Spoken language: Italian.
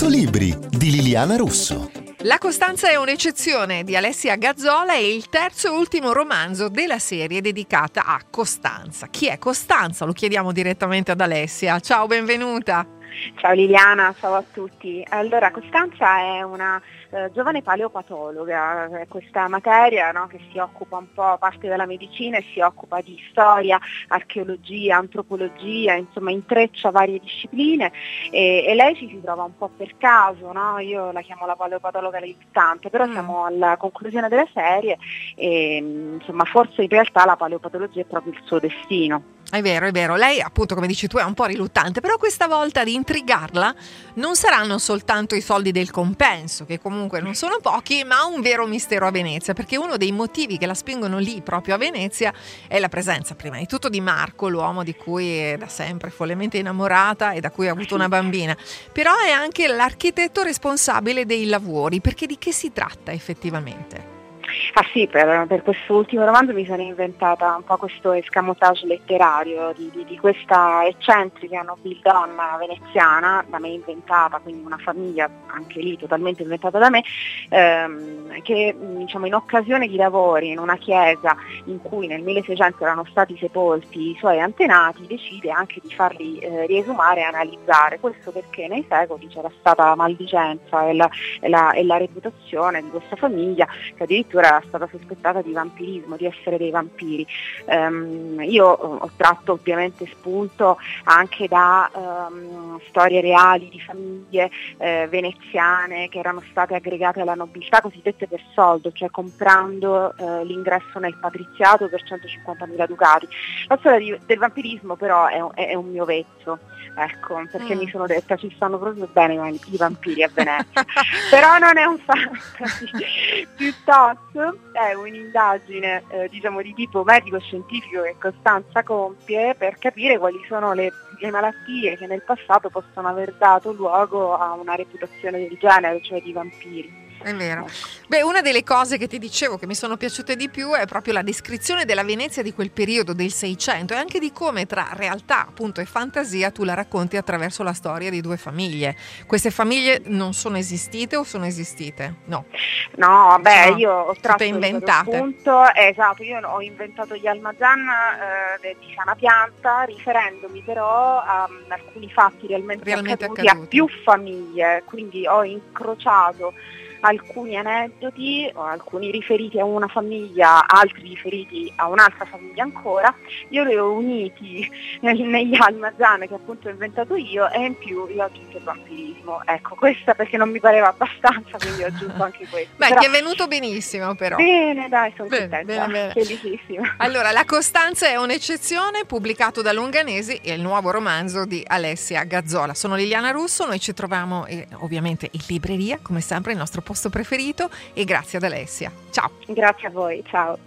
100 libri di Liliana Russo. La Costanza è un'eccezione di Alessia Gazzola è il terzo e ultimo romanzo della serie dedicata a Costanza. Chi è Costanza? Lo chiediamo direttamente ad Alessia. Ciao, benvenuta. Ciao Liliana, ciao a tutti. Allora, Costanza è una eh, giovane paleopatologa, è questa materia no, che si occupa un po' parte della medicina e si occupa di storia, archeologia, antropologia, insomma intreccia varie discipline e, e lei ci si trova un po' per caso, no? io la chiamo la paleopatologa dilettante, però mm. siamo alla conclusione della serie e insomma forse in realtà la paleopatologia è proprio il suo destino. È vero, è vero. Lei, appunto, come dici tu, è un po' riluttante, però questa volta ad intrigarla non saranno soltanto i soldi del compenso, che comunque non sono pochi, ma un vero mistero a Venezia, perché uno dei motivi che la spingono lì proprio a Venezia è la presenza, prima di tutto, di Marco, l'uomo di cui è da sempre follemente innamorata e da cui ha avuto una bambina. Però è anche l'architetto responsabile dei lavori, perché di che si tratta effettivamente? Ah sì, per, per questo ultimo romanzo mi sono inventata un po' questo escamotage letterario di, di, di questa eccentrica nobildonna veneziana, da me inventata, quindi una famiglia anche lì totalmente inventata da me, ehm, che diciamo, in occasione di lavori in una chiesa in cui nel 1600 erano stati sepolti i suoi antenati, decide anche di farli eh, riesumare e analizzare. Questo perché nei secoli c'era stata la maldicenza e la, e la, e la reputazione di questa famiglia che addirittura era stata sospettata di vampirismo, di essere dei vampiri. Um, io ho tratto ovviamente spunto anche da um, storie reali di famiglie eh, veneziane che erano state aggregate alla nobiltà cosiddette per soldo, cioè comprando eh, l'ingresso nel patriziato per 150.000 ducati. La storia di, del vampirismo però è, è, è un mio vezzo ecco, perché mm. mi sono detta ci stanno proprio bene i vampiri a Venezia. Però non è un fantasy, piuttosto è un'indagine eh, diciamo di tipo medico-scientifico che Costanza compie per capire quali sono le, le malattie che nel passato possono aver dato luogo a una reputazione del genere, cioè di vampiri. È vero. Beh, una delle cose che ti dicevo che mi sono piaciute di più è proprio la descrizione della Venezia di quel periodo del Seicento e anche di come tra realtà appunto e fantasia tu la racconti attraverso la storia di due famiglie. Queste famiglie non sono esistite o sono esistite? No. No, beh, no, io ho tratto inventate. Punto, esatto, io ho inventato gli Almazan eh, di sana pianta, riferendomi però a um, alcuni fatti realmente, realmente accaduti, accaduti a più famiglie, quindi ho incrociato alcuni aneddoti, alcuni riferiti a una famiglia, altri riferiti a un'altra famiglia ancora, io li ho uniti negli almazane che appunto ho inventato io e in più io ho aggiunto il vampirismo. Ecco, questa perché non mi pareva abbastanza, quindi ho aggiunto anche questo. Beh, però... ti è venuto benissimo però. Bene, dai, sono bene, contenta, bene, bene. felicissima. Allora, La Costanza è un'eccezione, pubblicato da Longanesi, è il nuovo romanzo di Alessia Gazzola. Sono Liliana Russo, noi ci troviamo eh, ovviamente in libreria, come sempre il nostro posto preferito e grazie ad Alessia. Ciao. Grazie a voi, ciao.